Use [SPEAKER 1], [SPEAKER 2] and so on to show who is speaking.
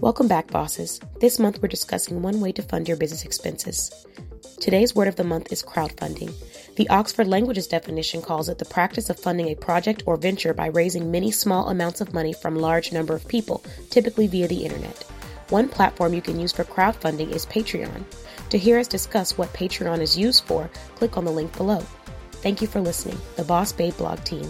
[SPEAKER 1] Welcome back, bosses. This month we're discussing one way to fund your business expenses. Today's word of the month is crowdfunding. The Oxford Languages definition calls it the practice of funding a project or venture by raising many small amounts of money from large number of people, typically via the internet. One platform you can use for crowdfunding is Patreon. To hear us discuss what Patreon is used for, click on the link below. Thank you for listening. The Boss Babe blog team.